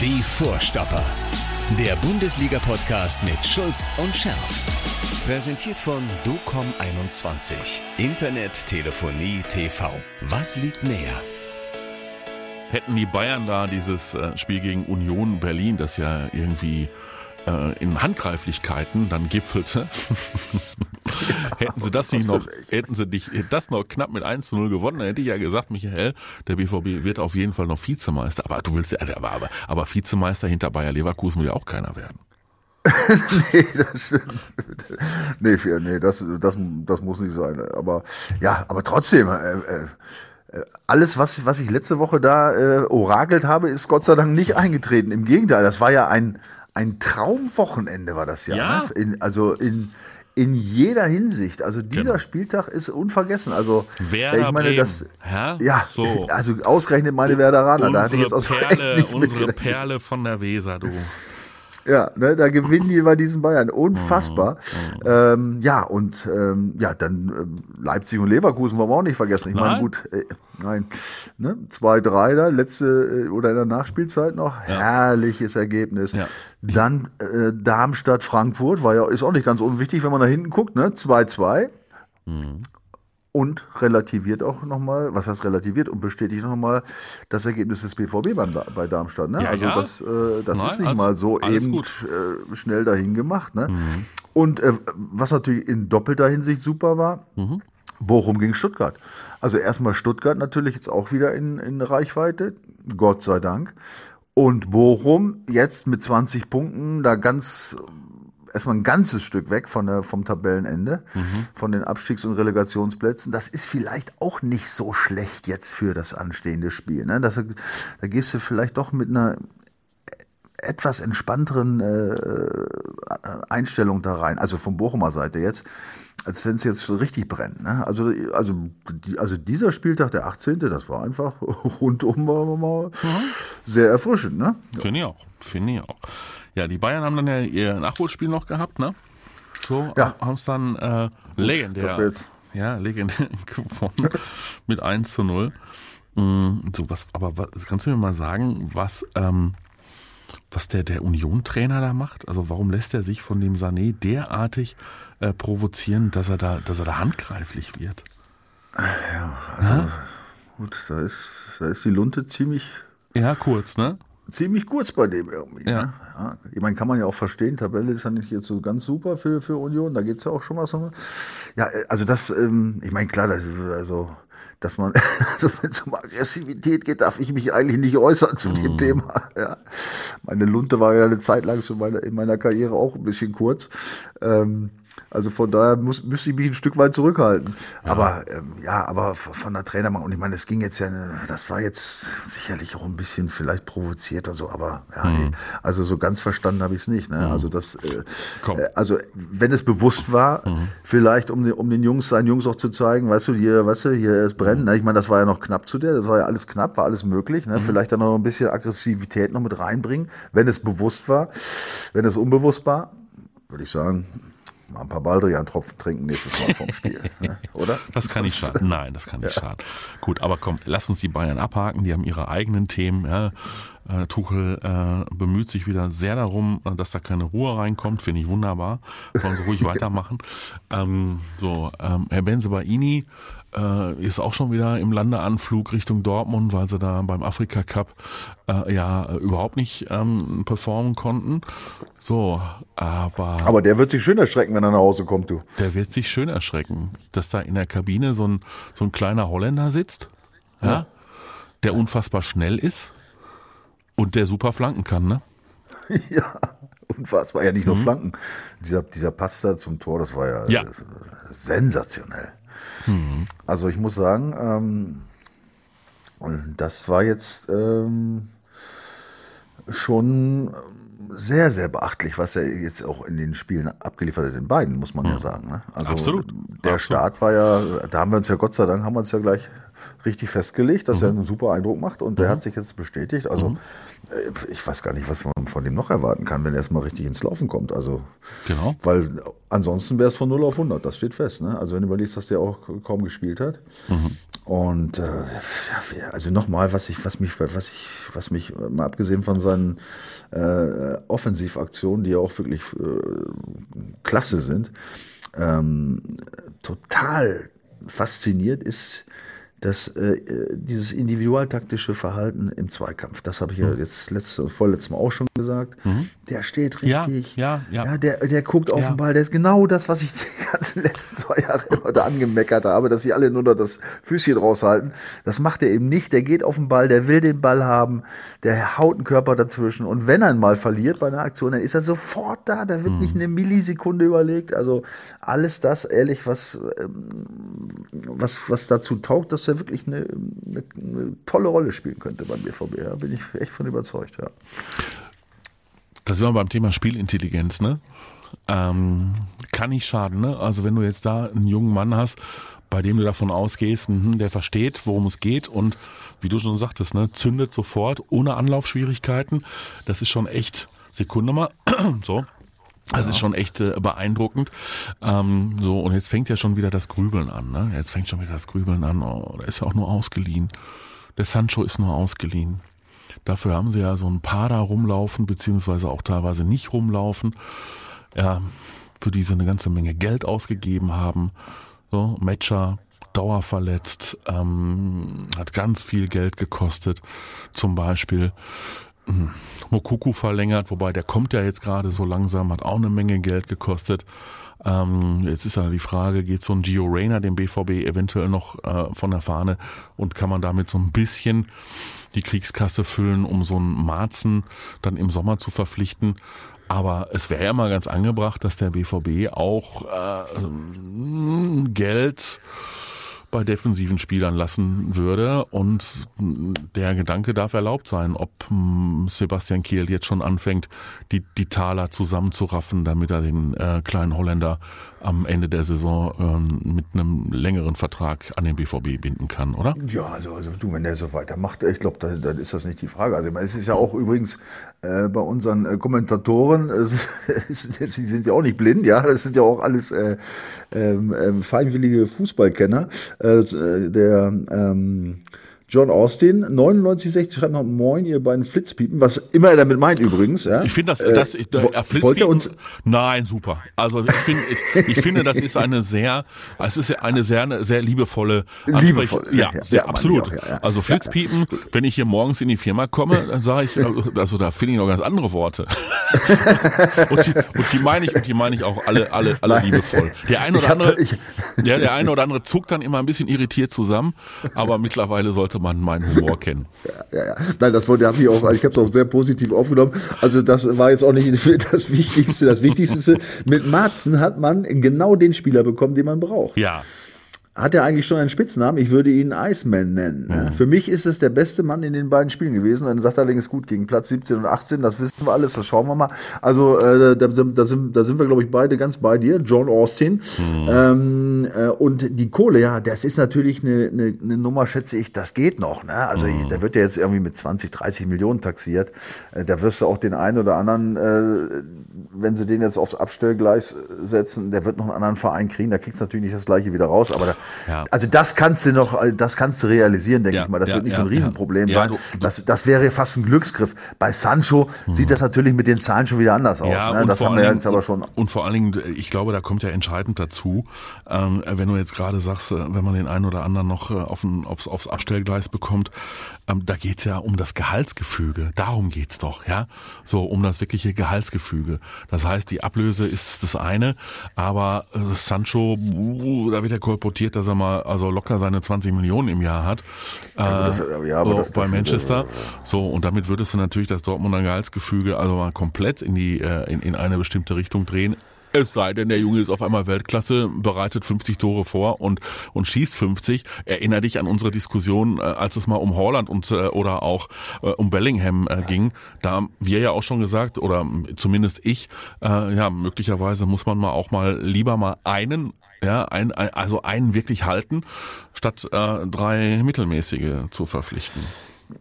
Die Vorstopper. Der Bundesliga-Podcast mit Schulz und Scherf. Präsentiert von DOCOM21. Internet, Telefonie, TV. Was liegt näher? Hätten die Bayern da dieses äh, Spiel gegen Union Berlin, das ja irgendwie äh, in Handgreiflichkeiten dann gipfelte, hätten sie das nicht noch, hätten sie dich das noch knapp mit 1 zu 0 gewonnen, dann hätte ich ja gesagt, Michael, der BVB wird auf jeden Fall noch Vizemeister. Aber du willst ja, aber, aber, aber Vizemeister hinter Bayer Leverkusen will ja auch keiner werden. nee, das stimmt. Nee, nee das, das, das muss nicht sein. Aber ja, aber trotzdem, äh, äh, alles, was, was ich letzte Woche da äh, orakelt habe, ist Gott sei Dank nicht eingetreten. Im Gegenteil, das war ja ein, ein Traumwochenende, war das ja. Ja. Ne? In, also in, in jeder Hinsicht. Also dieser genau. Spieltag ist unvergessen. Also Werder ich meine, das ja, ja so. also ausgerechnet meine Werderaner, da hatte ich jetzt aus Perle, unsere Perle von der Weser, du. Ja, ne, da gewinnen die bei diesen Bayern. Unfassbar. Mhm. Ähm, ja, und ähm, ja, dann ähm, Leipzig und Leverkusen wollen wir auch nicht vergessen. Ich meine, gut, äh, nein, ne, 2-3 da, letzte äh, oder in der Nachspielzeit noch. Ja. Herrliches Ergebnis. Ja. Dann äh, Darmstadt, Frankfurt, war ja, ist auch nicht ganz unwichtig, wenn man da hinten guckt, ne? 2-2. Und relativiert auch nochmal, was heißt relativiert und bestätigt nochmal das Ergebnis des BVB beim, bei Darmstadt. Ne? Ja, also ja. das, äh, das Nein, ist nicht alles, mal so eben äh, schnell dahin gemacht. Ne? Mhm. Und äh, was natürlich in doppelter Hinsicht super war, mhm. Bochum gegen Stuttgart. Also erstmal Stuttgart natürlich jetzt auch wieder in, in Reichweite, Gott sei Dank. Und Bochum jetzt mit 20 Punkten da ganz erstmal ein ganzes Stück weg von der, vom Tabellenende, mhm. von den Abstiegs- und Relegationsplätzen. Das ist vielleicht auch nicht so schlecht jetzt für das anstehende Spiel. Ne? Das, da gehst du vielleicht doch mit einer etwas entspannteren äh, Einstellung da rein, also von Bochumer Seite jetzt, als wenn es jetzt so richtig brennt. Ne? Also, also, die, also dieser Spieltag, der 18., das war einfach rundum mal mhm. sehr erfrischend. Ne? Finde ich auch. Finde ich auch. Ja, die Bayern haben dann ja ihr Nachholspiel noch gehabt, ne? So, ja. haben es dann äh, legendär, ja, legendär gewonnen mit 1 zu 0. Mm, so, was, aber was, kannst du mir mal sagen, was, ähm, was der, der Union-Trainer da macht? Also warum lässt er sich von dem Sané derartig äh, provozieren, dass er da, dass er da handgreiflich wird? Ja, also ja? gut, da ist, da ist die Lunte ziemlich. Ja, kurz, ne? Ziemlich kurz bei dem irgendwie. Ja. Ne? ja. Ich meine, kann man ja auch verstehen, Tabelle ist ja nicht jetzt so ganz super für, für Union, da geht's ja auch schon was um. Ja, also das, ähm, ich meine, klar, das, also dass man, also wenn es um Aggressivität geht, darf ich mich eigentlich nicht äußern zu dem mm. Thema. Ja. Meine Lunte war ja eine Zeit lang so meine, in meiner Karriere auch ein bisschen kurz. Ähm, also von daher muss, müsste ich mich ein Stück weit zurückhalten. Ja. Aber ähm, ja, aber von der Trainerbank, und ich meine, es ging jetzt ja, das war jetzt sicherlich auch ein bisschen vielleicht provoziert und so, aber ja, mhm. nee, also so ganz verstanden habe ich es nicht. Ne? Mhm. Also das, äh, äh, also wenn es bewusst war, mhm. vielleicht um, um den Jungs, seinen Jungs auch zu zeigen, weißt du, hier, weißt du, hier ist brennen. Ne? Ich meine, das war ja noch knapp zu der, das war ja alles knapp, war alles möglich. Ne? Mhm. Vielleicht dann noch ein bisschen Aggressivität noch mit reinbringen, wenn es bewusst war, wenn es unbewusst war, würde ich sagen, mal ein paar Baldrian-Tropfen trinken nächstes Mal vom Spiel, ne? oder? Das kann nicht schaden. Nein, das kann nicht ja. schaden. Gut, aber komm, lass uns die Bayern abhaken. Die haben ihre eigenen Themen. Ja. Äh, Tuchel äh, bemüht sich wieder sehr darum, dass da keine Ruhe reinkommt. Finde ich wunderbar. Sollen sie ruhig weitermachen. Ähm, so, ähm, Herr Benzebaini äh, ist auch schon wieder im Landeanflug Richtung Dortmund, weil sie da beim Afrika Cup äh, ja überhaupt nicht ähm, performen konnten. So, aber. Aber der wird sich schön erschrecken, wenn er nach Hause kommt, du. Der wird sich schön erschrecken, dass da in der Kabine so ein, so ein kleiner Holländer sitzt, ja, ja. der unfassbar schnell ist und der super flanken kann, ne? ja, unfassbar. Ja, nicht nur mhm. Flanken. Dieser, dieser Pass da zum Tor, das war ja, ja. sensationell. Mhm. Also ich muss sagen, ähm, das war jetzt ähm, schon sehr, sehr beachtlich, was er jetzt auch in den Spielen abgeliefert hat, den beiden, muss man ja, ja sagen. Ne? Also Absolut. Der Absolut. Start war ja, da haben wir uns ja Gott sei Dank, haben wir uns ja gleich richtig festgelegt, dass mhm. er einen super Eindruck macht und mhm. der hat sich jetzt bestätigt. Also mhm. Äh, ich weiß gar nicht, was man von dem noch erwarten kann, wenn er erstmal richtig ins Laufen kommt. Also, genau. Weil ansonsten wäre es von 0 auf 100, das steht fest. Ne? Also wenn du überlegst, dass der auch kaum gespielt hat. Und äh, also nochmal, was ich, was mich, was ich, was mich mal abgesehen von seinen äh, Offensivaktionen, die ja auch wirklich äh, klasse sind, ähm, total fasziniert ist das, äh, dieses individualtaktische Verhalten im Zweikampf, das habe ich ja mhm. jetzt letzte, vorletztes Mal auch schon gesagt. Mhm. Der steht richtig. Ja, ja, ja. ja der, der guckt auf ja. den Ball. Der ist genau das, was ich die ganzen letzten zwei Jahre immer da angemeckert habe, dass sie alle nur noch das Füßchen raushalten. Das macht er eben nicht. Der geht auf den Ball, der will den Ball haben, der haut einen Körper dazwischen. Und wenn er ihn mal verliert bei einer Aktion, dann ist er sofort da. Da wird mhm. nicht eine Millisekunde überlegt. Also alles das, ehrlich, was, ähm, was, was dazu taugt, dass er wirklich eine, eine, eine, tolle Rolle spielen könnte beim BVB. Ja, bin ich echt von überzeugt, ja. Da sind wir beim Thema Spielintelligenz, ne? Ähm, kann nicht schaden, ne? Also wenn du jetzt da einen jungen Mann hast, bei dem du davon ausgehst, mh, der versteht, worum es geht und wie du schon sagtest, ne, zündet sofort, ohne Anlaufschwierigkeiten. Das ist schon echt, Sekunde mal, so, das ja. ist schon echt äh, beeindruckend. Ähm, so, und jetzt fängt ja schon wieder das Grübeln an. Ne? Jetzt fängt schon wieder das Grübeln an. Oh, der ist ja auch nur ausgeliehen. Der Sancho ist nur ausgeliehen. Dafür haben sie ja so ein paar da rumlaufen, beziehungsweise auch teilweise nicht rumlaufen. Ja, für die sie eine ganze Menge Geld ausgegeben haben. So, Matcher, dauerverletzt, ähm, hat ganz viel Geld gekostet. Zum Beispiel Mokuku verlängert, wobei der kommt ja jetzt gerade so langsam, hat auch eine Menge Geld gekostet. Ähm, jetzt ist ja die Frage, geht so ein Gio Reyna dem BVB eventuell noch äh, von der Fahne und kann man damit so ein bisschen die Kriegskasse füllen, um so einen Marzen dann im Sommer zu verpflichten. Aber es wäre ja mal ganz angebracht, dass der BVB auch äh, Geld bei defensiven Spielern lassen würde. Und der Gedanke darf erlaubt sein, ob hm, Sebastian Kiel jetzt schon anfängt, die, die Taler zusammenzuraffen, damit er den äh, kleinen Holländer am Ende der Saison ähm, mit einem längeren Vertrag an den BVB binden kann, oder? Ja, also, also du, wenn der so weitermacht, ich glaube, dann, dann ist das nicht die Frage. Also es ist ja auch übrigens äh, bei unseren äh, Kommentatoren, äh, sie sind ja auch nicht blind, ja, das sind ja auch alles äh, ähm, ähm feinwillige Fußballkenner. Äh, der ähm, John Austin, 9960 schreibt noch Moin, ihr beiden Flitzpiepen, was immer er damit meint übrigens. Ja? Ich finde das, das äh, er Flitzpiepen, uns nein, super. Also ich finde, ich, ich, finde, das ist eine sehr, es ist eine sehr, sehr liebevolle, liebevoll, ja, ja, sehr, ja, absolut. Auch, ja, also Flitzpiepen, wenn ich hier morgens in die Firma komme, dann sage ich, also da finde ich noch ganz andere Worte. und, die, und die meine ich, und die meine ich auch alle, alle, alle nein. liebevoll. Der eine oder andere, ich, der, der eine oder andere zuckt dann immer ein bisschen irritiert zusammen, aber mittlerweile sollte man meinen Humor kennen. Ja, ja, ja. Nein, das wollte ich auch, ich habe es auch sehr positiv aufgenommen. Also das war jetzt auch nicht das Wichtigste. Das Wichtigste mit Marzen hat man genau den Spieler bekommen, den man braucht. Ja hat er eigentlich schon einen Spitznamen. Ich würde ihn Iceman nennen. Mhm. Für mich ist es der beste Mann in den beiden Spielen gewesen. Dann sagt er allerdings gut gegen Platz 17 und 18. Das wissen wir alles. Das schauen wir mal. Also äh, da, da, sind, da sind wir, glaube ich, beide ganz bei dir. John Austin. Mhm. Ähm, äh, und die Kohle, ja, das ist natürlich eine, eine, eine Nummer, schätze ich, das geht noch. Ne? Also mhm. da wird ja jetzt irgendwie mit 20, 30 Millionen taxiert. Äh, da wirst du auch den einen oder anderen, äh, wenn sie den jetzt aufs Abstellgleis setzen, der wird noch einen anderen Verein kriegen. Da kriegst du natürlich nicht das gleiche wieder raus. Aber da, ja. Also das kannst du noch, das kannst du realisieren, denke ja, ich mal. Das ja, wird nicht so ein Riesenproblem sein. Du, du, das, das wäre fast ein Glücksgriff. Bei Sancho mhm. sieht das natürlich mit den Zahlen schon wieder anders aus. Ne? Das haben wir jetzt aber schon. Und vor allen Dingen, ich glaube, da kommt ja entscheidend dazu, ähm, wenn du jetzt gerade sagst, äh, wenn man den einen oder anderen noch äh, auf ein, aufs, aufs Abstellgleis bekommt, ähm, da geht's ja um das Gehaltsgefüge. Darum geht's doch, ja. So, um das wirkliche Gehaltsgefüge. Das heißt, die Ablöse ist das eine, aber äh, Sancho, uh, da wird er kolportiert, dass er mal also locker seine 20 Millionen im Jahr hat. Äh, ja, das, ja, so, das, bei das, Manchester. so, und damit würdest du natürlich das Dortmunder Gehaltsgefüge also mal komplett in die, äh, in, in eine bestimmte Richtung drehen. Es sei denn, der Junge ist auf einmal Weltklasse, bereitet 50 Tore vor und, und schießt 50. Erinner dich an unsere Diskussion, äh, als es mal um Holland und äh, oder auch äh, um Bellingham ging. Da haben wir ja auch schon gesagt, oder zumindest ich, ja, möglicherweise muss man mal auch mal lieber mal einen ja, ein, ein, also einen wirklich halten, statt äh, drei mittelmäßige zu verpflichten.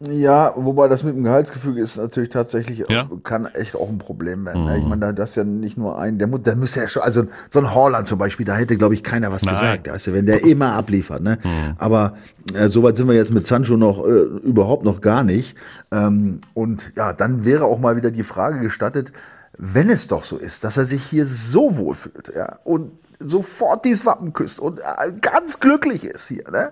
Ja, wobei das mit dem Gehaltsgefüge ist natürlich tatsächlich, Ja? kann echt auch ein Problem werden. ne? Ich meine, da- das ist ja nicht nur ein, der, der müsste ja schon, also so ein Holland zum Beispiel, da hätte, glaube ich, keiner was Nein. gesagt. Weißt du, wenn der immer abliefert. Ne? Aber äh, soweit sind wir jetzt mit Sancho noch äh, überhaupt noch gar nicht. Ähm, und ja, dann wäre auch mal wieder die Frage gestattet, wenn es doch so ist, dass er sich hier so wohl fühlt, ja, und sofort dieses Wappen küsst und äh, ganz glücklich ist hier, ne?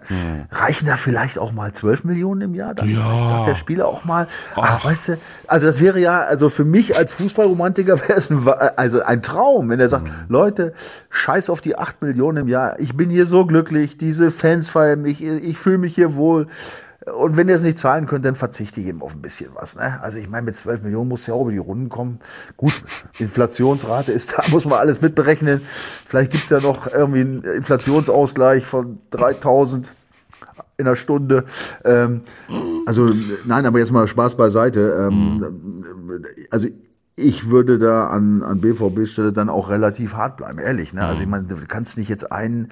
Reichen da vielleicht auch mal 12 Millionen im Jahr? Dann Ja. sagt der Spieler auch mal, ach, weißt du, also das wäre ja, also für mich als Fußballromantiker wäre es ein, Wa- also ein Traum, wenn er sagt, Leute, scheiß auf die 8 Millionen im Jahr, ich bin hier so glücklich, diese Fans feiern mich, ich fühle mich hier wohl. Und wenn ihr es nicht zahlen könnt, dann verzichte ich eben auf ein bisschen was. Ne? Also ich meine, mit 12 Millionen muss ja auch über die Runden kommen. Gut, Inflationsrate ist da, muss man alles mitberechnen. Vielleicht gibt's ja noch irgendwie einen Inflationsausgleich von 3000 in der Stunde. Ähm, also nein, aber jetzt mal Spaß beiseite. Ähm, Also ich würde da an, an BVB-Stelle dann auch relativ hart bleiben, ehrlich. Ne? Also ich meine, du kannst nicht jetzt einen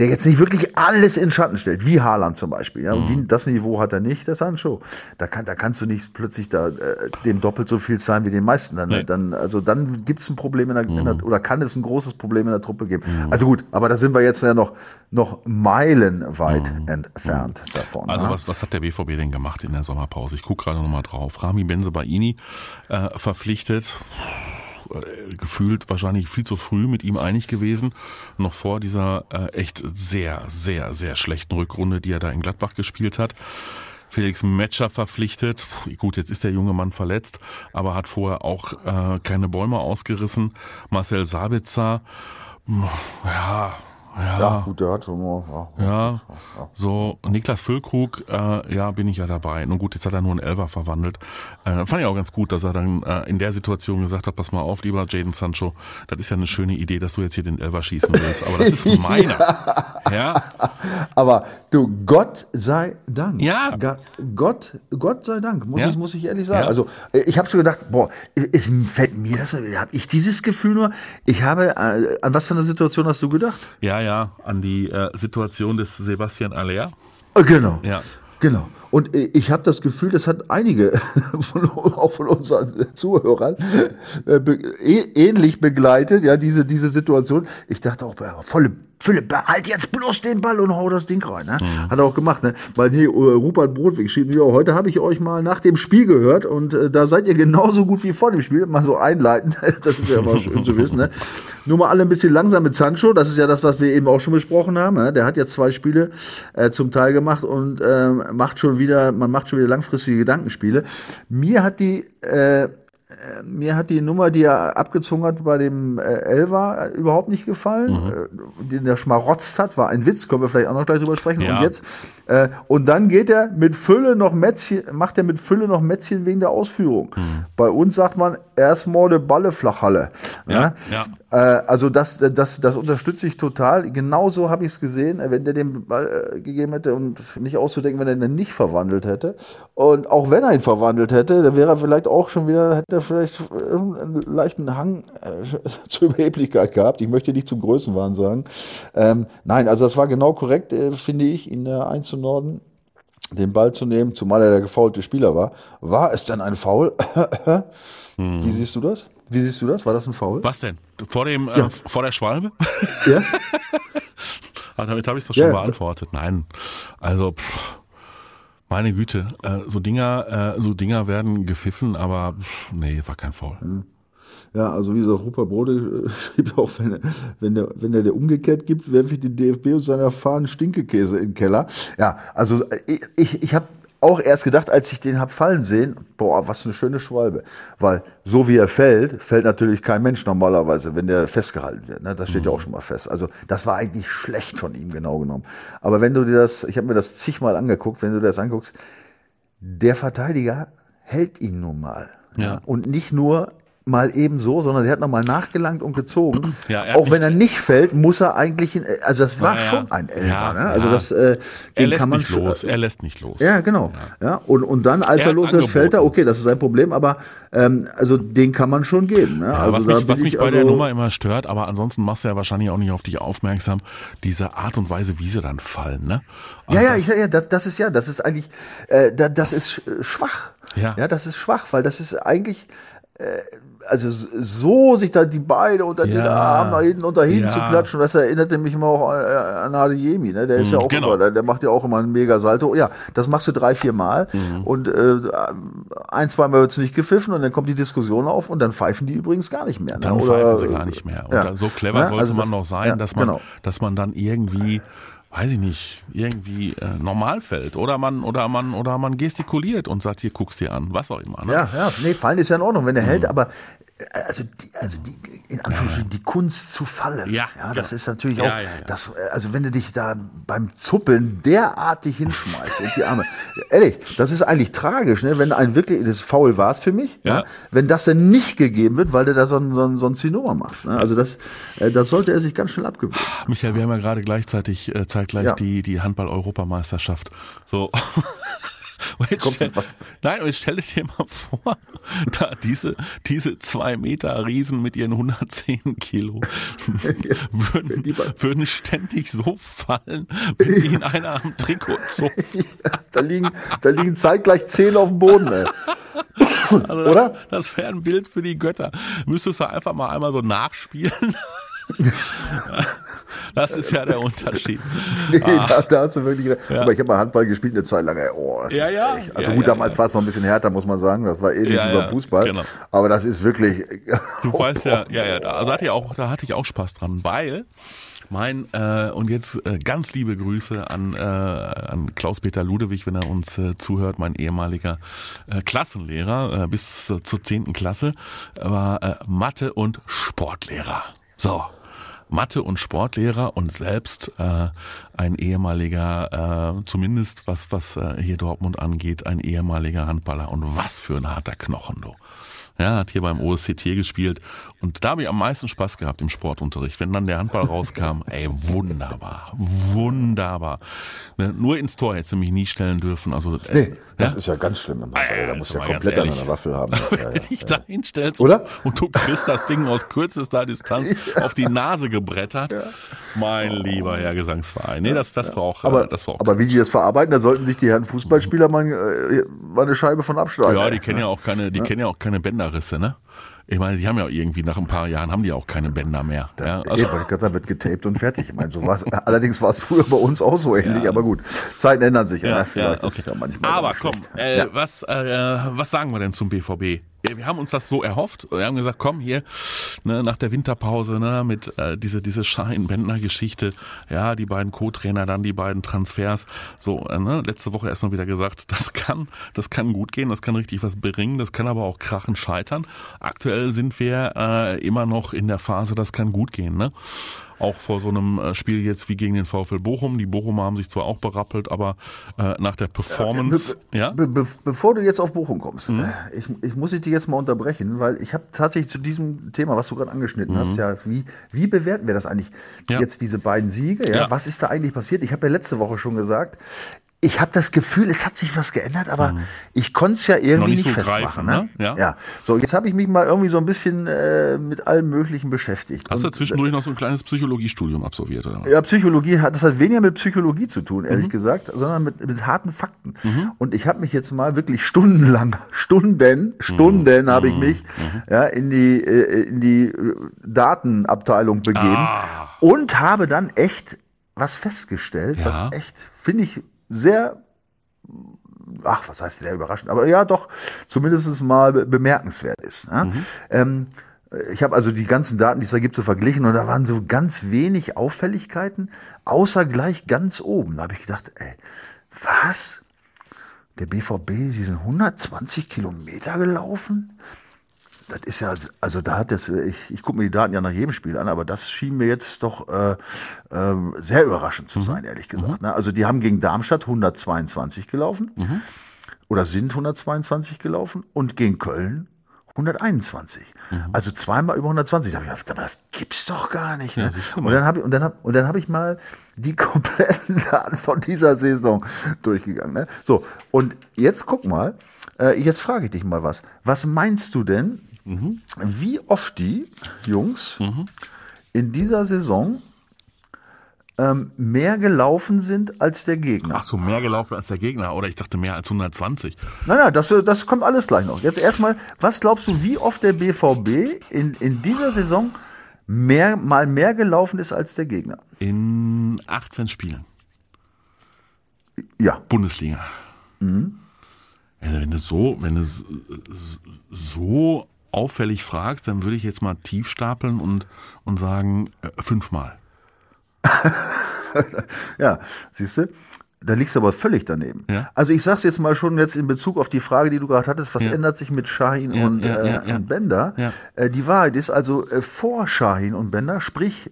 der jetzt nicht wirklich alles in Schatten stellt, wie Haaland zum Beispiel. Ja, und die, das Niveau hat er nicht, der Sancho. Da, kann, da kannst du nicht plötzlich da äh, dem doppelt so viel zahlen wie den meisten. Dann, Nee. dann, also dann gibt's ein Problem in der, in der, oder kann es ein großes Problem in der Truppe geben. Also gut, aber da sind wir jetzt ja noch, noch meilenweit entfernt davon. Also ne? was, was hat der BVB denn gemacht in der Sommerpause? Ich gucke gerade nochmal drauf. Rami Benzebaini äh, verpflichtet, äh, gefühlt wahrscheinlich viel zu früh mit ihm einig gewesen, noch vor dieser äh, echt sehr, sehr, sehr schlechten Rückrunde, die er da in Gladbach gespielt hat. Felix Metscher verpflichtet. Puh, Gut, jetzt ist der junge Mann verletzt, aber hat vorher auch äh, keine Bäume ausgerissen. Marcel Sabitzer, ja, ja, ja, gut, der hat schon mal. Ja. ja, so Niklas Füllkrug, äh, ja, bin ich ja dabei. Nun gut, jetzt hat er nur einen Elfer verwandelt. Äh, fand ich auch ganz gut, dass er dann äh, in der Situation gesagt hat, pass mal auf, lieber Jaden Sancho, das ist ja eine schöne Idee, dass du jetzt hier den Elfer schießen willst, aber das ist meiner. Ja, Aber du, Gott sei Dank. Ja. Ga- Gott, Gott sei Dank, muss, Ja. ich, muss ich ehrlich sagen. Ja. Also äh, ich habe schon gedacht, boah, es fällt mir das, habe ich dieses Gefühl nur, ich habe, äh, an was für eine Situation hast du gedacht? ja, ja, an die äh, Situation des Sebastian Aller. Äh, Genau. Ja. Genau. Und ich habe das Gefühl, das hat einige, von, auch von unseren Zuhörern, äh, ähnlich begleitet, ja, diese, diese Situation. Ich dachte auch, volle Philipp, behalt jetzt bloß den Ball und hau das Ding rein. Ne? Hat er auch gemacht, ne? Weil hier äh, Rupert Brodwig schrieb, ja, heute habe ich euch mal nach dem Spiel gehört und äh, da seid ihr genauso gut wie vor dem Spiel. Mal so einleitend, das ist ja mal schön zu wissen. Ne? Nur mal alle ein bisschen langsam mit Sancho, das ist ja das, was wir eben auch schon besprochen haben. Ne? Der hat jetzt zwei Spiele äh, zum Teil gemacht und ähm, macht schon wieder, man macht schon wieder langfristige Gedankenspiele. Mir hat die äh, äh, mir hat die Nummer, die er abgezogen hat bei dem äh, Elva, äh, überhaupt nicht gefallen. Äh, den er schmarotzt hat, war ein Witz, können wir vielleicht auch noch gleich drüber sprechen. Ja. Und jetzt, äh, und dann geht er mit Fülle noch Mätzchen, macht er mit Fülle noch Mätzchen wegen der Ausführung. Bei uns sagt man erstmal eine Balle Flachhalle. Ja, ja. Äh, also das, das, das unterstütze ich total. Genauso habe ich es gesehen, äh, wenn der den Ball äh, gegeben hätte und nicht auszudenken, wenn er den nicht verwandelt hätte. Und auch wenn er ihn verwandelt hätte, dann wäre er vielleicht auch schon wieder, hätte er vielleicht einen leichten Hang zur Überheblichkeit gehabt. Ich möchte nicht zum Größenwahn sagen. Ähm, nein, also das war genau korrekt, äh, finde ich, ihn äh, einzunorden den Ball zu nehmen, zumal er der gefaulte Spieler war. War es denn ein Foul? Wie siehst du das? Wie siehst du das? War das ein Foul? Was denn? Vor dem, Ja. äh, vor der Schwalbe? Ja? Ah, damit habe ich es doch schon Ja. beantwortet. Nein. Also, pff, meine Güte, äh, so Dinger, äh, so Dinger werden gepfiffen, aber pff, nee, war kein Foul. Ja, also wie gesagt, Rupert Brode äh, schrieb auch, wenn, er- wenn, der, wenn der der umgekehrt gibt, werfe ich den DFB und seiner Fahnen Stinkekäse in den Keller. Ja, also äh, ich, ich, ich habe auch erst gedacht, als ich den hab fallen sehen, boah, was eine schöne Schwalbe. Weil so wie er fällt, fällt natürlich kein Mensch normalerweise, wenn der festgehalten wird. Ne? Das steht ja auch schon mal fest. Also das war eigentlich schlecht von ihm, genau genommen. Aber wenn du dir das, ich habe mir das zigmal angeguckt, wenn du dir das anguckst, der Verteidiger hält ihn nun mal. Ja. Und nicht nur mal eben so, sondern der hat nochmal nachgelangt und gezogen. Ja, er hat auch wenn er nicht fällt, muss er eigentlich, in, also das war Ja, schon ein Elfer. Ja, ne? Also das, äh, Er lässt kann man nicht los. Er lässt nicht los. Ja, genau. Ja. und, und dann, als Er er, hat's los ist, fällt er, okay, das ist sein Problem, aber ähm, also den kann man schon geben. Ne? Also was mich, was mich ich bei der also- Nummer immer stört, aber ansonsten machst du ja wahrscheinlich auch nicht auf dich aufmerksam, diese Art und Weise, wie sie dann fallen, ne? Ja, Also ja, das- ich sag ja, das, das ist ja, das ist eigentlich, äh, da, das ist äh, schwach. Ja. ja, das ist schwach, weil das ist eigentlich, äh, also so sich da die Beine unter den Ja. Arm nach hinten da hinten Ja. zu klatschen, das erinnerte mich immer auch an, äh, an Adeyemi, ne? Der ist Mhm, ja auch genau. immer, der, macht ja auch immer einen mega Salto. Ja, das machst du drei, vier Mal Mhm. und äh, ein, zweimal wird's nicht gepfiffen und dann kommt die Diskussion auf und dann pfeifen die übrigens gar nicht mehr. Ne? dann Oder, pfeifen sie gar nicht mehr. Und ja. so clever Ja, sollte also man das- noch sein, dass man, genau. dass man dann irgendwie, weiß ich nicht, irgendwie äh, normal fällt. Oder man, oder man, oder man gestikuliert und sagt, hier guckst dir an, was auch immer. Ne? Ja, ja, nee, fallen ist ja in Ordnung, wenn er Mhm. hält, aber äh, also die, also die, in Anführungsstrichen, die Kunst zu fallen. Ja, ja das genau. ist natürlich Ja, auch, ja, ja. das, äh, also wenn du dich da beim Zuppeln derartig hinschmeißt und die Arme, ehrlich, das ist eigentlich tragisch, ne, wenn ein wirklich, das faul war es für mich, ja. Ja. wenn das denn nicht gegeben wird, weil du da so ein, so ein, so ein Zinnober machst. Ne? Also das, äh, das sollte er sich ganz schnell abgewöhnen. Michael, wir haben ja gerade gleichzeitig, äh, zeitgleich Ja. die, die Handball-Europameisterschaft. So. Und jetzt stell, nein, und jetzt stell dir mal vor, da diese, diese zwei Meter Riesen mit ihren 110 Kilo würden, würden ständig so fallen, wenn ihnen einer am Trikot zupft. da liegen, da liegen zeitgleich zehn auf dem Boden, ey. Also das, Oder? Das wäre ein Bild für die Götter. Müsstest du einfach mal einmal so nachspielen. Das ist ja der Unterschied. Nee, da, da hast du wirklich recht. Ah. Ja. Aber ich habe mal Handball gespielt eine Zeit lang. Ey, oh, das Ja, ist ja. echt. Also Ja, gut, damals war es noch ein bisschen härter, muss man sagen. Das war ähnlich wie beim Fußball. genau. Aber das ist wirklich. Du weißt ja, ja, ja, da, also hatte ich auch, da hatte ich auch Spaß dran, weil mein äh, und jetzt äh, ganz liebe Grüße an, äh, an Klaus-Peter Ludewig, wenn er uns äh, zuhört, mein ehemaliger äh, Klassenlehrer äh, bis zur zehnten Klasse, war äh, Mathe- und Sportlehrer. So. Mathe- und Sportlehrer und selbst äh, ein ehemaliger, äh, zumindest was was äh, hier Dortmund angeht, ein ehemaliger Handballer. Und was für ein harter Knochen, du. Ja, hat hier beim OSCT gespielt und da habe ich am meisten Spaß gehabt im Sportunterricht, wenn dann der Handball rauskam. Ey, wunderbar, wunderbar. Ne, nur ins Tor hätte sie mich nie stellen dürfen. Also äh, Nee, das ja? ist ja ganz schlimm. im Handball. ja, da ja, musst du ja komplett an einer Waffel haben. Ja, ja, wenn du dich ja. da hinstellst Oder? Und, und du kriegst das Ding aus kürzester Distanz auf die Nase gebrettert. Mein lieber Herr Gesangsverein. Nee, das, das war auch, Aber, äh, das war auch aber wie die das verarbeiten, da sollten sich die Herren Fußballspieler mal, äh, mal eine Scheibe von abschlagen. Ja, die kennen ja auch keine, die kennen ja auch keine Bänderrisse, ne? Ich meine, die haben ja irgendwie nach ein paar Jahren haben die auch keine Bänder mehr. Ja, Also, gerade sagen, wird getaped und fertig. Ich meine, so war's. Allerdings war es früher bei uns auch so ähnlich, aber gut. Zeiten ändern sich. Ja, vielleicht ist es ja manchmal Aber komm, äh, Ja. was, äh, was sagen wir denn zum BVB? Wir haben uns das so erhofft. Wir haben gesagt, komm hier, ne, nach der Winterpause, ne, mit äh, diese diese Schein-Bändner-Geschichte, ja, die beiden Co-Trainer, dann die beiden Transfers. So, äh, ne, letzte Woche erst mal wieder gesagt, das kann, das kann gut gehen, das kann richtig was bringen, das kann aber auch krachen scheitern. Aktuell sind wir äh, immer noch in der Phase, das kann gut gehen, ne? Auch vor so einem äh, Spiel jetzt wie gegen den VfL Bochum. Die Bochumer haben sich zwar auch berappelt, aber äh, nach der Performance, ja. Mhm. be be bevor du jetzt auf Bochum kommst, äh, ich, ich muss dich jetzt mal unterbrechen, weil ich habe tatsächlich zu diesem Thema, was du gerade angeschnitten hast, ja, wie, wie bewerten wir das eigentlich Mhm. Ja. jetzt diese beiden Siege? Ja? Ja. Was ist da eigentlich passiert? Ich habe ja letzte Woche schon gesagt, ich habe das Gefühl, es hat sich was geändert, aber ich konnte es ja irgendwie Mhm. nicht nicht, so festmachen. greifen, ne? ne? Ja. ja. So, jetzt habe ich mich mal irgendwie so ein bisschen äh, mit allem Möglichen beschäftigt. Hast du Und, zwischendurch noch so ein kleines Psychologiestudium absolviert, oder was? ja, Psychologie hat, das hat weniger mit Psychologie zu tun, ehrlich Mhm. gesagt, sondern mit, mit harten Fakten. Und ich habe mich jetzt mal wirklich stundenlang, Stunden, Stunden habe Mhm. ich mich ja, in die, äh, in die äh, Datenabteilung begeben Ah. und habe dann echt was festgestellt, Ja. was echt, finde ich, sehr ach, was heißt sehr überraschend, aber ja, doch zumindest mal be- bemerkenswert ist. Ne? Mhm. Ähm, ich habe also die ganzen Daten, die es da gibt, so verglichen und da waren so ganz wenig Auffälligkeiten, außer gleich ganz oben. Da habe ich gedacht, ey, was? Der BVB, sie sind 120 Kilometer gelaufen? Das ist ja, also da hat das, ich, ich gucke mir die Daten ja nach jedem Spiel an, aber das schien mir jetzt doch äh, äh, sehr überraschend zu sein, ehrlich gesagt. Ne? Also die haben gegen Darmstadt 122 gelaufen oder sind 122 gelaufen und gegen Köln 121. Mhm. Also zweimal über 120. Da hab ich gedacht, das gibt's doch gar nicht. Ne? Ja, und dann habe ich und dann hab, und dann habe ich mal die kompletten Daten von dieser Saison durchgegangen. Ne? So und jetzt guck mal. Äh, jetzt frage ich dich mal was. Was meinst du denn, Mhm. wie oft die Jungs in dieser Saison ähm, mehr gelaufen sind als der Gegner? Ach so, mehr gelaufen als der Gegner. Oder ich dachte mehr als 120. Nein, nein, das, das kommt alles gleich noch. Jetzt erstmal, was glaubst du, wie oft der BVB in, in dieser Saison mehr, mal mehr gelaufen ist als der Gegner? In 18 Spielen. Ja, Bundesliga. Also wenn du so, wenn du so auffällig fragst, dann würde ich jetzt mal tief stapeln und, und sagen, äh, fünfmal. ja, siehst du? Da liegst du aber völlig daneben. Ja. Also ich sag's jetzt mal schon jetzt in Bezug auf die Frage, die du gerade hattest, was Ja. ändert sich mit Shahin Ja, und, äh, und Bender? Äh, die Wahrheit ist also äh, vor Shahin und Bender, sprich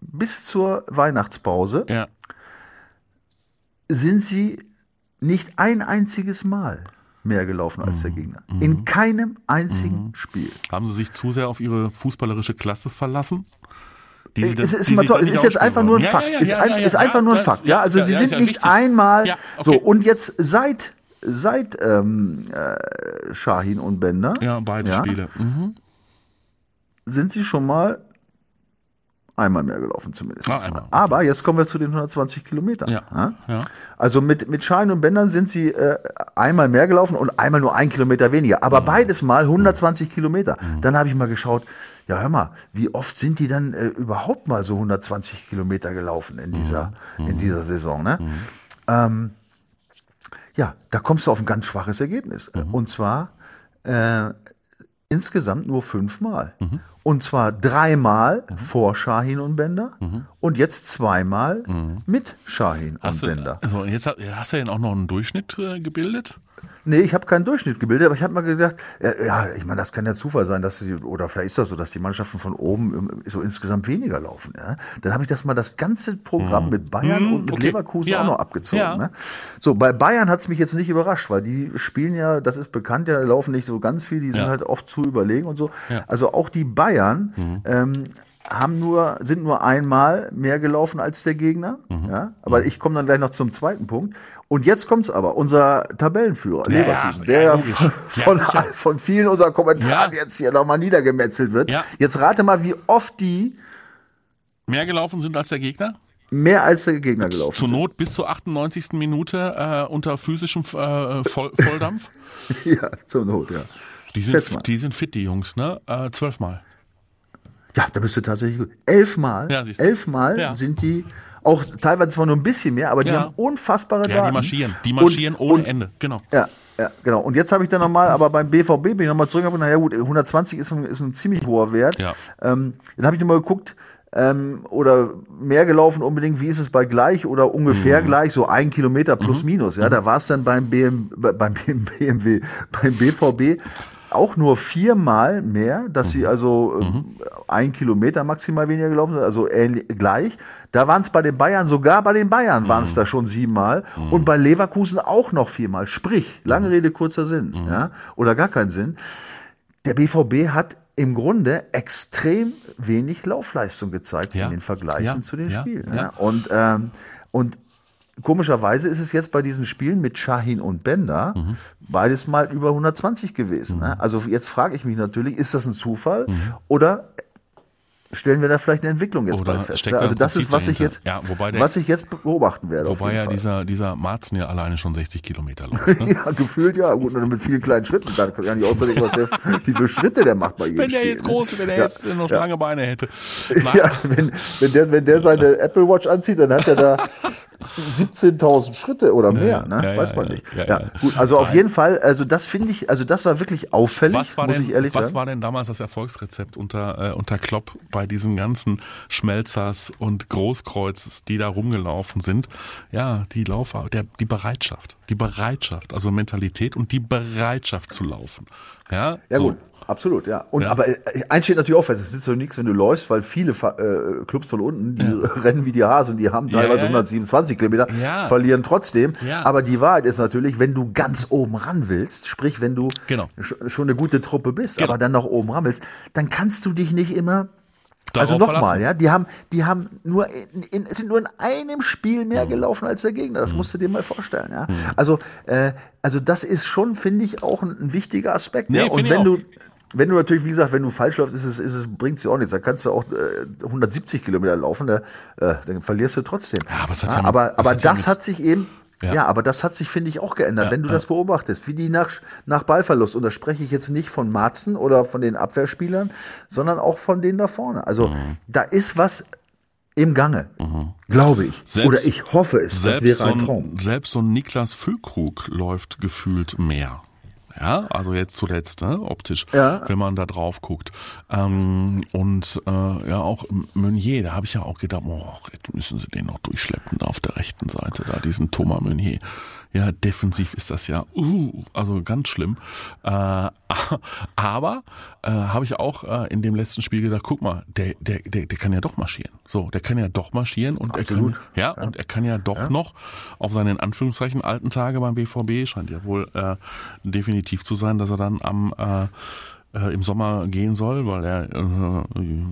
bis zur Weihnachtspause, sind sie nicht ein einziges Mal mehr gelaufen als Mhm. der Gegner. In keinem einzigen Spiel. Haben sie sich zu sehr auf ihre fußballerische Klasse verlassen? Die sie dann- Es ist die immer toll. Es ist jetzt einfach nur ein. Fakt. Ist einfach nur ein Fakt. Ja, also ja, sie ja, sind ja nicht wichtig. einmal Ja, so. okay. Und jetzt seit seit ähm, äh, Shahin und Bender Ja, beide Ja. Spiele. Mhm. sind sie schon mal einmal mehr gelaufen zumindest. Ah, mal. einmal. Aber jetzt kommen wir zu den 120 Kilometern. Ja. Ja. Also mit, mit Schein und Bändern sind sie äh, einmal mehr gelaufen und einmal nur ein Kilometer weniger. Mhm. Aber beides mal 120 Kilometer. Dann habe ich mal geschaut, ja hör mal, wie oft sind die dann äh, überhaupt mal so 120 Kilometer gelaufen in dieser, Mhm. in dieser Saison? Ne? Ähm, ja, da kommst du auf ein ganz schwaches Ergebnis. Mhm. Und zwar äh, insgesamt nur fünfmal. Mhm. Und zwar dreimal vor Shahin und Bender und jetzt zweimal mit Shahin Mhm. Hast und du, Bender. also jetzt hast, hast du denn auch noch einen Durchschnitt äh, gebildet? Nee, ich habe keinen Durchschnitt gebildet, aber ich habe mal gedacht, ja, ja, ich meine, das kann ja Zufall sein, dass sie, oder vielleicht ist das so, dass die Mannschaften von oben so insgesamt weniger laufen. Ja? Dann habe ich das mal das ganze Programm mit Bayern Hm, und mit okay. Leverkusen Ja. auch noch abgezogen. Ne? So, bei Bayern hat's mich jetzt nicht überrascht, weil die spielen ja, das ist bekannt, ja, laufen nicht so ganz viel, die sind halt oft zu überlegen und so. Also auch die Bayern ähm, haben nur, sind nur einmal mehr gelaufen als der Gegner. Mhm. Ja? Aber ich komme dann gleich noch zum zweiten Punkt. Und jetzt kommt's aber, unser Tabellenführer, Ja, Leverkusen, ja, der ja, von, von, von vielen unserer Kommentaren jetzt hier nochmal niedergemetzelt wird. Jetzt rate mal, wie oft die Mehr gelaufen sind als der Gegner? mehr als der Gegner gelaufen Zur. Not bis zur 98. Minute äh, unter physischem äh, Voll Volldampf? Ja, zur Not, ja. Die sind, die sind fit, die Jungs, ne? Äh, zwölfmal. Ja, da bist du tatsächlich gut. Elfmal, Ja, elfmal Ja. sind die, auch teilweise zwar nur ein bisschen mehr, aber die Ja. haben unfassbare Ja, Daten. die marschieren. Die marschieren und, ohne und, Ende. Genau. Ja, ja, genau. Und jetzt habe ich dann nochmal, aber beim BVB bin ich nochmal zurück, habe naja gut, 120 ist ein, ist ein ziemlich hoher Wert. Ja. Ähm, dann habe ich nochmal geguckt, ähm, oder mehr gelaufen unbedingt, wie ist es bei gleich oder Mhm. ungefähr gleich, so ein Kilometer plus minus. Ja, da war es dann beim, BM, beim BMW, beim BVB auch nur viermal mehr, dass sie also ähm, ein Kilometer maximal weniger gelaufen sind, also ähnlich, gleich. Da waren es bei den Bayern, sogar bei den Bayern waren es da schon siebenmal und bei Leverkusen auch noch viermal. Sprich, lange Rede, kurzer Sinn, ja, oder gar keinen Sinn. Der BVB hat im Grunde extrem wenig Laufleistung gezeigt Ja. in den Vergleichen Ja. zu den Ja. Spielen. Und, ähm, und komischerweise ist es jetzt bei diesen Spielen mit Shahin und Bender Mhm. beides mal über 120 gewesen. Ne? Also jetzt frage ich mich natürlich, ist das ein Zufall Mhm. oder stellen wir da vielleicht eine Entwicklung jetzt Oder bald fest? steckt ne? da Also das ist, was ich jetzt, Ja, der- was ich jetzt beobachten werde. Wobei ja Fall. dieser, dieser Marzen ja alleine schon 60 Kilometer läuft. Ne? ja, gefühlt ja, gut, und mit vielen kleinen Schritten. Dann kann ich nicht außerdem, was der, wie viele Schritte der macht bei jedem Wenn der Spiel, jetzt ne? groß, wenn der Ja, jetzt noch ja. lange Beine hätte. Ja, wenn, wenn, der, wenn der seine Apple Watch anzieht, dann hat er da 17.000 Schritte oder mehr, ne? ja, weiß man ja, nicht. ja, gut, also auf Nein. jeden Fall, also das finde ich, also das war wirklich auffällig, Was war, muss denn, ich ehrlich was sagen. war denn damals das Erfolgsrezept unter, äh, unter Klopp bei diesen ganzen Schmelzers und Großkreuzes, die da rumgelaufen sind? Ja, die Laufer, der, die Bereitschaft. Die Bereitschaft, also Mentalität und die Bereitschaft zu laufen. Ja, Ja, so. gut. Absolut, ja. Und aber äh, eins steht natürlich auch fest, es nützt so nichts, wenn du läufst, weil viele äh, Clubs von unten, die rennen wie die Hasen, die haben Ja, teilweise ja, ja. 127 Kilometer, Ja. verlieren trotzdem. Ja. Aber die Wahrheit ist natürlich, wenn du ganz oben ran willst, sprich, wenn du Genau. sch- schon eine gute Truppe bist, Genau. aber dann nach oben ran willst, dann kannst du dich nicht immer Darauf also nochmal, ja, die haben, die haben nur in, in, sind nur in einem Spiel mehr Mhm. gelaufen als der Gegner. Das musst du dir mal vorstellen, ja. Also, äh, also das ist schon, finde ich, auch ein, ein wichtiger Aspekt. Nee, ja. Und wenn du, wenn du natürlich, wie gesagt, wenn du falsch läufst, ist es, ist es, bringt's dir auch nichts. Da kannst du auch äh, 170 Kilometer laufen, da, äh, dann verlierst du trotzdem. Ja, aber es ja mit- aber, das aber hat das mit- hat sich eben, Ja. ja. aber das hat sich, finde ich, auch geändert, Ja, wenn du ja. das beobachtest, wie die nach, nach Ballverlust, und da spreche ich jetzt nicht von Marzen oder von den Abwehrspielern, sondern auch von denen da vorne. Also Mhm. da ist was im Gange, glaube ich. Selbst- oder ich hoffe es, das wäre ein so Traum. Selbst so ein Niklas Füllkrug läuft gefühlt mehr. Ja, also jetzt zuletzt, ne, optisch, Ja. wenn man da drauf guckt. Ähm, und äh, ja, auch Meunier, da habe ich ja auch gedacht, oh, jetzt müssen sie den noch durchschleppen da auf der rechten Seite, da diesen Thomas Meunier. Ja, defensiv ist das ja, uh, also ganz schlimm. Äh, aber äh, habe ich auch äh, in dem letzten Spiel gedacht, guck mal, der, der, der, der kann ja doch marschieren. So, der kann ja doch marschieren und er kann, Absolut. ja, und er kann ja doch noch auf seine in Anführungszeichen alten Tage beim BVB scheint ja wohl äh, definitiv zu sein, dass er dann am äh, äh, im Sommer gehen soll, weil er äh,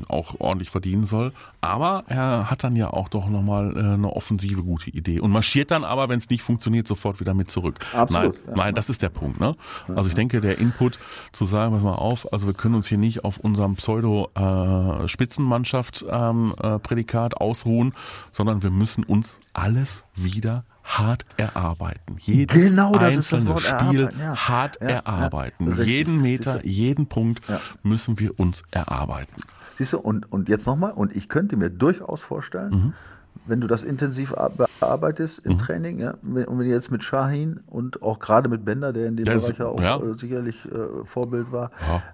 auch ordentlich verdienen soll. Aber er hat dann ja auch doch nochmal äh, eine offensive gute Idee und marschiert dann aber, wenn es nicht funktioniert, sofort wieder mit zurück. Absolut, Nein, ja. nein, das ist der Punkt. Ne? Also ich denke, der Input zu sagen, pass mal auf, also wir können uns hier nicht auf unserem Pseudo-Spitzenmannschaft ähm, äh, Prädikat ausruhen, sondern wir müssen uns alles wieder hart erarbeiten. Jedes Genau, das ist das einzelne Spiel erarbeiten, ja. hart Ja, ja, erarbeiten. richtig. Jeden Meter, jeden Punkt Ja. müssen wir uns erarbeiten. Siehst du, und, und jetzt nochmal, und ich könnte mir durchaus vorstellen, Mhm. wenn du das intensiv ar- bearbeitest im Training, ja, und wenn du jetzt mit Shahin und auch gerade mit Bender, der in dem Der ist- Bereich ja auch ja. Äh, sicherlich äh, Vorbild war,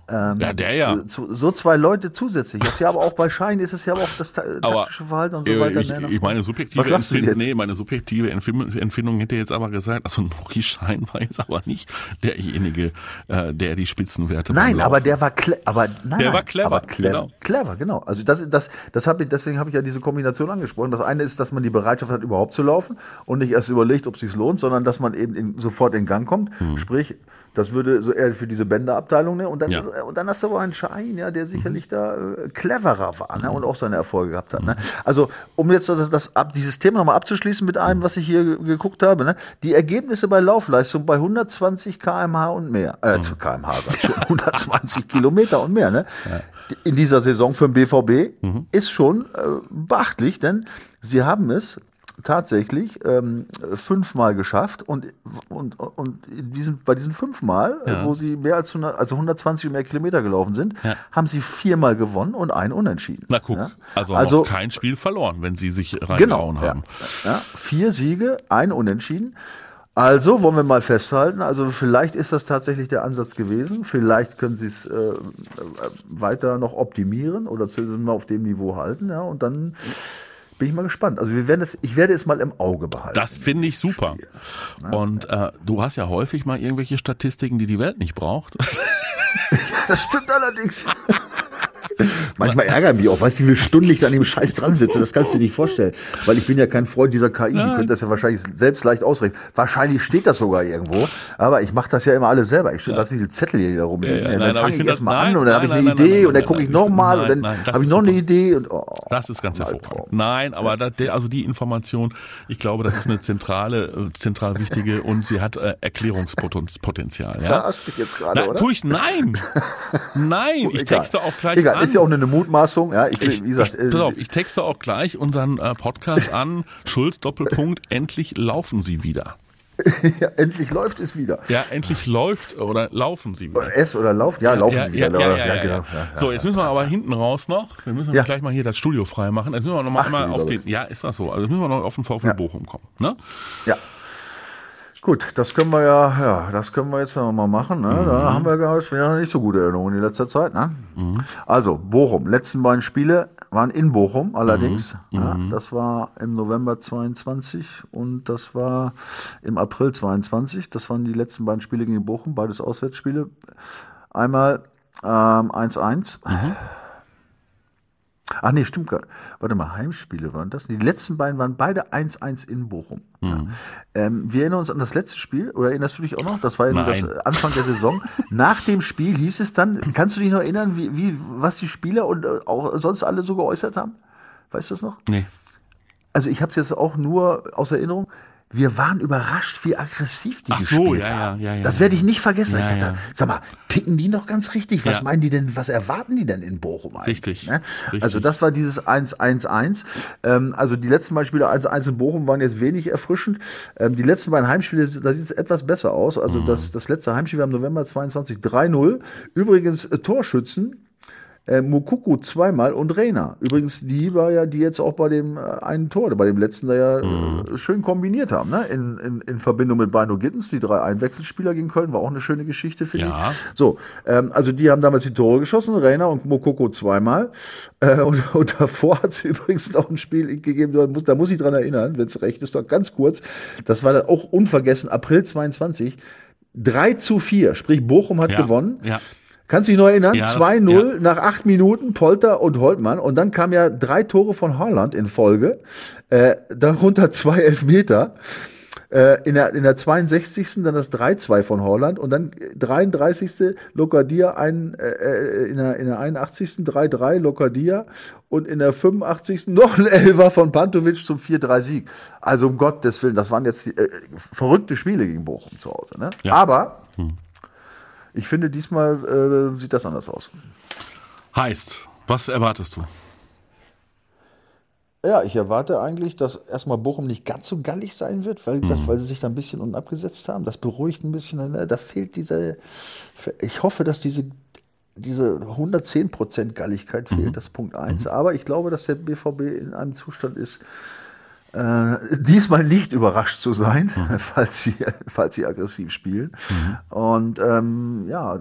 Ja. Ja, der ja. zu, so zwei Leute zusätzlich. Das ist ja aber auch bei Shahin ist es ja auch das ta Aber taktische Verhalten und so äh, weiter. ich, ne, ich meine subjektive Empfindung, nee, meine subjektive Empfindung, hätte jetzt aber gesagt, also Nuri Schein war jetzt aber nicht derjenige, äh, der die Spitzenwerte Nein, aber der war aber nein, Der war clever, aber clever, genau. clever, genau. Also das, das, das habe ich, deswegen habe ich ja diese Kombination angesprochen. Das eine ist, dass man die Bereitschaft hat, überhaupt zu laufen und nicht erst überlegt, ob es sich lohnt, sondern dass man eben in, sofort in Gang kommt. Sprich, das würde so eher für diese Bänderabteilung, ne? Und dann, Ja. ist, und dann hast du aber einen Schein, ja, der sicherlich da äh, cleverer war, ne? Und auch seine Erfolge gehabt hat. Ne? Also, um jetzt das, das ab, dieses Thema nochmal abzuschließen mit einem, was ich hier ge- geguckt habe, ne? Die Ergebnisse bei Laufleistung bei 120 kmh und mehr, äh, zu kmh, schon, 120 Kilometer und mehr, ne? In dieser Saison für den BVB ist schon äh, beachtlich, denn sie haben es tatsächlich ähm, fünfmal geschafft und, und, und in diesen, bei diesen fünfmal, Ja. wo sie mehr als 100, also 120 und mehr Kilometer gelaufen sind, Ja. haben sie viermal gewonnen und ein Unentschieden. Na guck, Ja? also, also kein Spiel verloren, wenn sie sich genau, reingehauen ja, haben. vier Siege, ein Unentschieden. Also wollen wir mal festhalten, also vielleicht ist das tatsächlich der Ansatz gewesen, vielleicht können sie es äh, äh, weiter noch optimieren oder zumindest mal auf dem Niveau halten, ja, und dann bin ich mal gespannt. Also wir werden es, ich werde es mal im Auge behalten. Das finde ich super. Und äh, du hast ja häufig mal irgendwelche Statistiken, die die Welt nicht braucht. Das stimmt allerdings. Manchmal ärgern mich auch, weißt du, wie viele Stunden ich da an dem Scheiß dran sitze, das kannst du dir nicht vorstellen. Weil ich bin ja kein Freund dieser KI, die könnte das ja wahrscheinlich selbst leicht ausrechnen. Wahrscheinlich steht das sogar irgendwo, aber ich mache das ja immer alles selber. Ich stelle, was wie viele Zettel hier da rumliegen. Ja, ja, dann nein, fange ich ich finde erst mal das- an nein, und dann habe ich nein, eine nein, nein, Idee nein, und dann nein, gucke ich nein, nochmal und nein, dann nein, habe ich noch eine. Idee und oh, Das ist ganz hervorragend. Nein, aber das, also die Information, ich glaube, das ist eine zentrale, äh, zentral wichtige und sie hat äh, Erklärungspotenzial. Ja? Verarscht mich jetzt gerade, oder? tue ich? Nein, nein. Ich texte auch gleich Egal, an. Ist ja auch eine Mutmaßung. Ja, ich, Ich, wie gesagt, ich, äh, pass auf, ich texte auch gleich unseren äh, Podcast an. Schulz Doppelpunkt. Endlich laufen Sie wieder. ja, endlich läuft es wieder. Ja, endlich läuft oder laufen Sie wieder. S oder lauft? Ja, laufen ja, sie wieder. ja, ja, ja, genau. So, jetzt müssen wir aber hinten raus noch. Wir müssen gleich mal hier das Studio frei machen. Jetzt müssen wir noch mal Ach, einmal auf den. Ja, ist das so. Also müssen wir noch auf den VfL. Bochum kommen. Ne? Ja. Gut, das können wir ja, ja, das können wir jetzt noch mal machen. Ne? Mhm. Da haben wir gar nicht so gute Erinnerungen in letzter Zeit. Ne? Also, Bochum, letzten beiden Spiele waren in Bochum allerdings. Mhm. Ja, das war im November 22 und das war im April 22. Das waren die letzten beiden Spiele gegen Bochum, beides Auswärtsspiele. Einmal 1-1. Ähm, Ach nee, stimmt gar. Warte mal, Heimspiele waren das? Die letzten beiden waren beide 1-1 in Bochum. Mhm. Ja. Ähm, wir erinnern uns an das letzte Spiel, oder erinnerst du dich auch noch? Das war ja das Anfang der Saison. Nach dem Spiel hieß es dann, kannst du dich noch erinnern, wie, wie was die Spieler und äh, auch sonst alle so geäußert haben? Weißt du das noch? Nee. Also ich habe es jetzt auch nur aus Erinnerung wir waren überrascht, wie aggressiv die Ach gespielt so, ja, haben. Ja, ja, ja, das werde ich nicht vergessen. Ich dachte, sag mal, ticken die noch ganz richtig? Was meinen die denn, was erwarten die denn in Bochum eigentlich? Richtig, Ne? richtig. Also das war dieses 1-1-1. Ähm, also die letzten beiden Spiele 1-1 in Bochum waren jetzt wenig erfrischend. Ähm, die letzten beiden Heimspiele, da sieht es etwas besser aus. Also Mhm. das, das letzte Heimspiel war im November 22 3-0. Übrigens äh, Torschützen äh, Mokuku zweimal und Reina. Übrigens, die war ja, die jetzt auch bei dem äh, einen Tor, bei dem letzten da ja Mhm. äh, schön kombiniert haben, ne? In, in, in Verbindung mit Bino Gittens, die drei Einwechselspieler gegen Köln, war auch eine schöne Geschichte, finde Ja. So, ähm, also die haben damals die Tore geschossen, Reina und Mokoko zweimal. Äh, und, und davor hat es übrigens noch ein Spiel gegeben, da muss, da muss ich dran erinnern, wenn es recht ist, doch ganz kurz. Das war dann auch unvergessen, April 22. 3 zu 4, sprich Bochum hat Ja, gewonnen. ja. Kannst du dich noch erinnern? Ja, das- 2-0 nach acht Minuten, Polter und Holtmann. Und dann kam ja drei Tore von Holland in Folge. Äh, darunter zwei Elfmeter. Äh, in, der, in der 62. dann das 3-2 von Holland. Und dann 33. Lokadia ein, äh, in, der, in der 81. 3-3 Lokadia. Und in der 85. noch ein Elfer von Pantovic zum 4-3-Sieg. Also um Gottes Willen, das waren jetzt die, äh, verrückte Spiele gegen Bochum zu Hause. Ne? Ja. Aber ich finde, diesmal äh, sieht das anders aus. Heißt, was erwartest du? Ja, ich erwarte eigentlich, dass erstmal Bochum nicht ganz so gallig sein wird, weil, wie gesagt, weil sie sich da ein bisschen unten abgesetzt haben. Das beruhigt ein bisschen. Ne? Da fehlt diese. Ich hoffe, dass diese, diese 110% Galligkeit fehlt, das ist Punkt eins. Aber ich glaube, dass der BVB in einem Zustand ist, äh, diesmal nicht überrascht zu sein, falls, sie, falls sie aggressiv spielen. Und ähm, ja,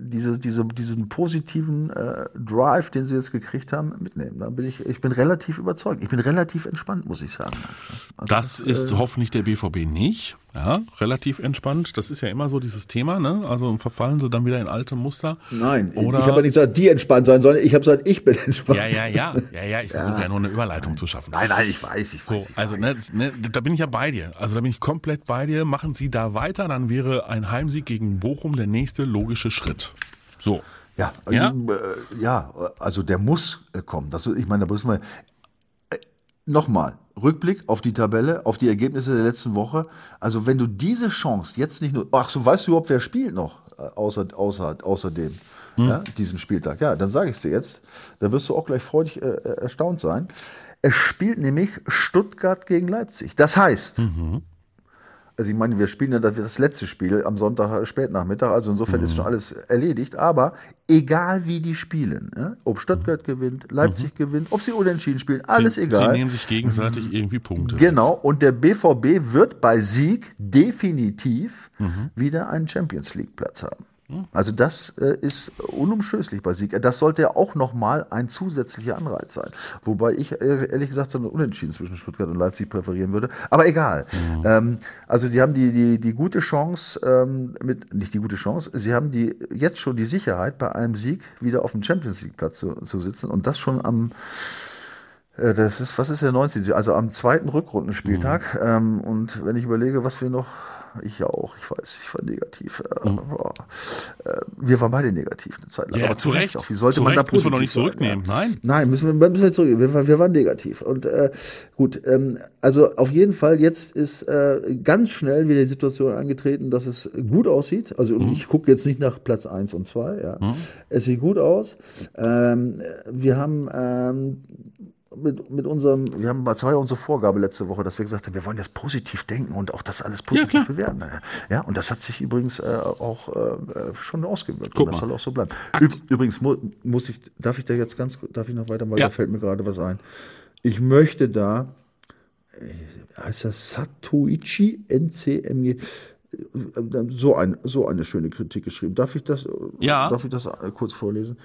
diese, diese, diesen positiven äh, Drive, den sie jetzt gekriegt haben, mitnehmen. Da bin ich, ich bin relativ überzeugt. Ich bin relativ entspannt, muss ich sagen. Also Das ist hoffentlich der BVB nicht. Ja, relativ entspannt. Das ist ja immer so dieses Thema, ne? Also verfallen sie dann wieder in alte Muster. Nein, Oder ich habe ja nicht gesagt, die entspannt sein sollen. Ich habe gesagt, ich bin entspannt. Ja, ja, ja, ja, ja. Ich versuche ja. nur eine Überleitung zu schaffen. Nein, nein, ich weiß, ich weiß. So, also ne, ne, da bin ich ja bei dir. Also da bin ich komplett bei dir. Machen Sie da weiter, dann wäre ein Heimsieg gegen Bochum der nächste logische Schritt. So. Ja, Ja? ähm, äh, ja, also der muss äh, kommen. Das, ich meine, da müssen wir. Äh, Nochmal, Rückblick auf die Tabelle, auf die Ergebnisse der letzten Woche. Also, wenn du diese Chance jetzt nicht nur. Ach so, weißt du überhaupt, wer spielt noch äh, außer, außer, außerdem? Ja, diesen Spieltag. Ja, dann sage ich es dir jetzt. Da wirst du auch gleich freudig äh, äh, erstaunt sein. Es spielt nämlich Stuttgart gegen Leipzig. Das heißt, also ich meine, wir spielen ja das letzte Spiel am Sonntag äh, Spätnachmittag, also insofern Mhm. ist schon alles erledigt. Aber egal wie die spielen, ja, ob Stuttgart gewinnt, Leipzig gewinnt, ob sie unentschieden spielen, alles Mhm. sie, egal. Sie nehmen sich gegenseitig irgendwie Punkte. Genau, und der BVB wird bei Sieg definitiv Mhm. wieder einen Champions League Platz haben. Also das äh, ist unumstößlich bei Sieg. Das sollte ja auch nochmal ein zusätzlicher Anreiz sein. Wobei ich äh, ehrlich gesagt so eine Unentschieden zwischen Stuttgart und Leipzig präferieren würde. Aber egal. Ähm, also die haben die, die, die gute Chance, ähm, mit, nicht die gute Chance, sie haben die jetzt schon die Sicherheit, bei einem Sieg wieder auf dem Champions League Platz zu, zu sitzen und das schon am äh, das ist, was ist der 19. Also am zweiten Rückrundenspieltag. Ähm, und wenn ich überlege, was wir noch, ich ja auch, ich weiß, ich war negativ. Äh, wir waren beide negativ eine Zeit lang. Ja, Aber zu Recht. Auch. Wie sollte Zu man da Recht, müssen wir positiv doch nicht sein, zurücknehmen. Ja. Nein. Nein, müssen wir, müssen wir zurück. Wir, waren- wir waren negativ. Und äh, gut, ähm, also auf jeden Fall, jetzt ist äh, ganz schnell wieder die Situation eingetreten, dass es gut aussieht. Also Mhm. ich gucke jetzt nicht nach Platz 1 und 2. Ja. Es sieht gut aus. Ähm, wir haben ähm, mit, mit unserem, wir haben, das war ja unsere Vorgabe letzte Woche, dass wir gesagt haben, wir wollen das positiv denken und auch das alles positiv klar. bewerten. Ja, und das hat sich übrigens äh, auch äh, schon ausgewirkt. Guck und das mal. soll auch so bleiben. Üb übrigens mu muss ich, darf ich da jetzt ganz, darf ich noch weitermachen? Ja. Da fällt mir gerade was ein. Ich möchte da, äh, heißt das Satoichi NCMG, äh, so, ein, so eine schöne Kritik geschrieben. Darf ich das, äh, Ja. darf ich das äh, kurz vorlesen?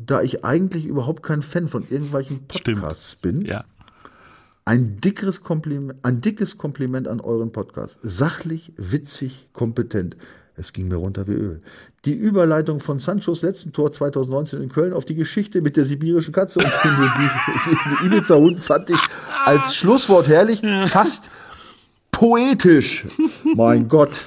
Da ich eigentlich überhaupt kein Fan von irgendwelchen Stimmt. Podcasts bin, Ja. ein dickeres Kompliment, ein dickes Kompliment an euren Podcast. Sachlich, witzig, kompetent. Es ging mir runter wie Öl. Die Überleitung von Sanchos letzten Tor 2019 in Köln auf die Geschichte mit der sibirischen Katze und dem Ibiza-Hund fand ich als Schlusswort herrlich, fast poetisch. Mein Gott.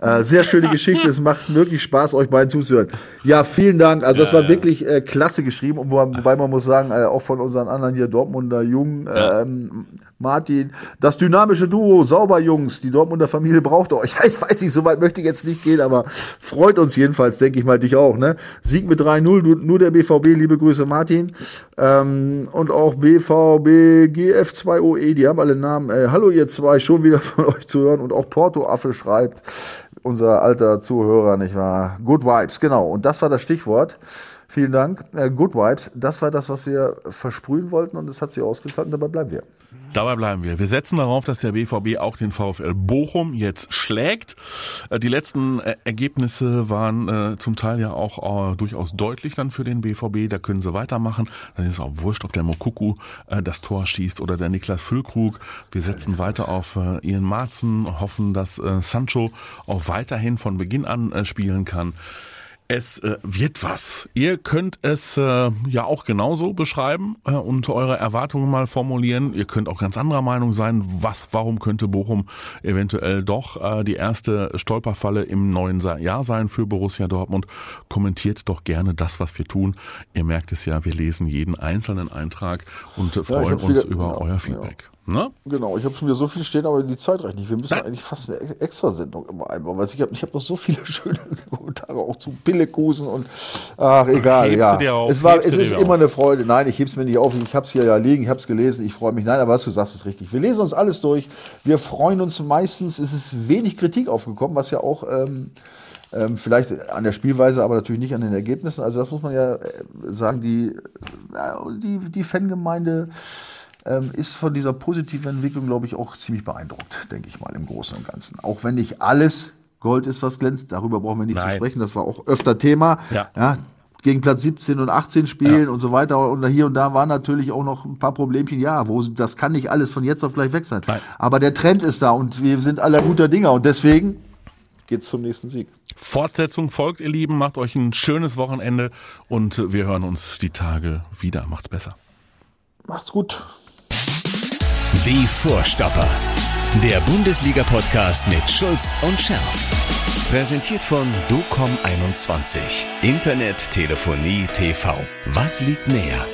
Äh, sehr schöne Geschichte. Es macht wirklich Spaß, euch beiden zuzuhören. Ja, vielen Dank. Also, das ja, war ja. wirklich äh, klasse geschrieben. Und wo, wobei man muss sagen, äh, auch von unseren anderen hier Dortmunder Jungen, ja. ähm, Martin, das dynamische Duo, sauber Jungs, die Dortmunder Familie braucht euch. Ich weiß nicht, so weit möchte ich jetzt nicht gehen, aber freut uns jedenfalls, denke ich mal, dich auch. Ne? Sieg mit 3-0, nur der BVB, liebe Grüße Martin. Ähm, und auch BVB, GF2OE, die haben alle Namen. Äh, hallo ihr zwei, schon wieder von euch zu hören. Und auch Porto Affe schreibt, unser alter Zuhörer, nicht wahr? Good Vibes, genau. Und das war das Stichwort. Vielen Dank. Äh, Good Vibes, das war das, was wir versprühen wollten und es hat sich ausgezahlt und dabei bleiben wir. Dabei bleiben wir. Wir setzen darauf, dass der BVB auch den VfL Bochum jetzt schlägt. Äh, die letzten äh, Ergebnisse waren zum Teil ja auch durchaus deutlich dann für den BVB. Da können sie weitermachen. Dann ist es auch wurscht, ob der Mokuku das Tor schießt oder der Niklas Füllkrug. Wir setzen weiter auf Ian Marzen, hoffen, dass Sancho auch weiterhin von Beginn an spielen kann. Es äh, wird was. Ihr könnt es äh, ja auch genauso beschreiben äh, und eure Erwartungen mal formulieren. Ihr könnt auch ganz anderer Meinung sein. Was, warum könnte Bochum eventuell doch äh, die erste Stolperfalle im neuen Jahr sein für Borussia Dortmund? Kommentiert doch gerne das, was wir tun. Ihr merkt es ja, wir lesen jeden einzelnen Eintrag und äh, freuen ja, uns wieder, über ja, euer Feedback. Ja. Ne? Genau, ich habe schon wieder so viel stehen, aber die Zeit reicht nicht. Wir müssen Nein. eigentlich fast eine Extra-Sendung immer einbauen, weil ich habe ich hab noch so viele schöne Kommentare auch zu Pillekusen und ach egal, Hebst ja. Es war, es ist immer auf. eine Freude. Nein, ich heb's mir nicht auf. Ich habe es hier ja liegen, ich habe es gelesen, ich freue mich. Nein, aber was du sagst, ist richtig. Wir lesen uns alles durch. Wir freuen uns meistens. Es ist wenig Kritik aufgekommen, was ja auch ähm, ähm, vielleicht an der Spielweise, aber natürlich nicht an den Ergebnissen. Also das muss man ja äh, sagen. Die, die, die Fangemeinde ähm, ist von dieser positiven Entwicklung, glaube ich, auch ziemlich beeindruckt, denke ich mal, im Großen und Ganzen. Auch wenn nicht alles Gold ist, was glänzt, darüber brauchen wir nicht Nein. zu sprechen, das war auch öfter Thema. Ja. ja gegen Platz 17 und 18 spielen ja. und so weiter. Und hier und da waren natürlich auch noch ein paar Problemchen. Ja, wo das kann nicht alles von jetzt auf gleich weg sein. Nein. Aber der Trend ist da und wir sind alle guter Dinger und deswegen geht's zum nächsten Sieg. Fortsetzung folgt, ihr Lieben. Macht euch ein schönes Wochenende und wir hören uns die Tage wieder. Macht's besser. Macht's gut. Die Vorstopper. Der Bundesliga-Podcast mit Schulz und Scherf. Präsentiert von DOCOM21. Internet, Telefonie, TV. Was liegt näher?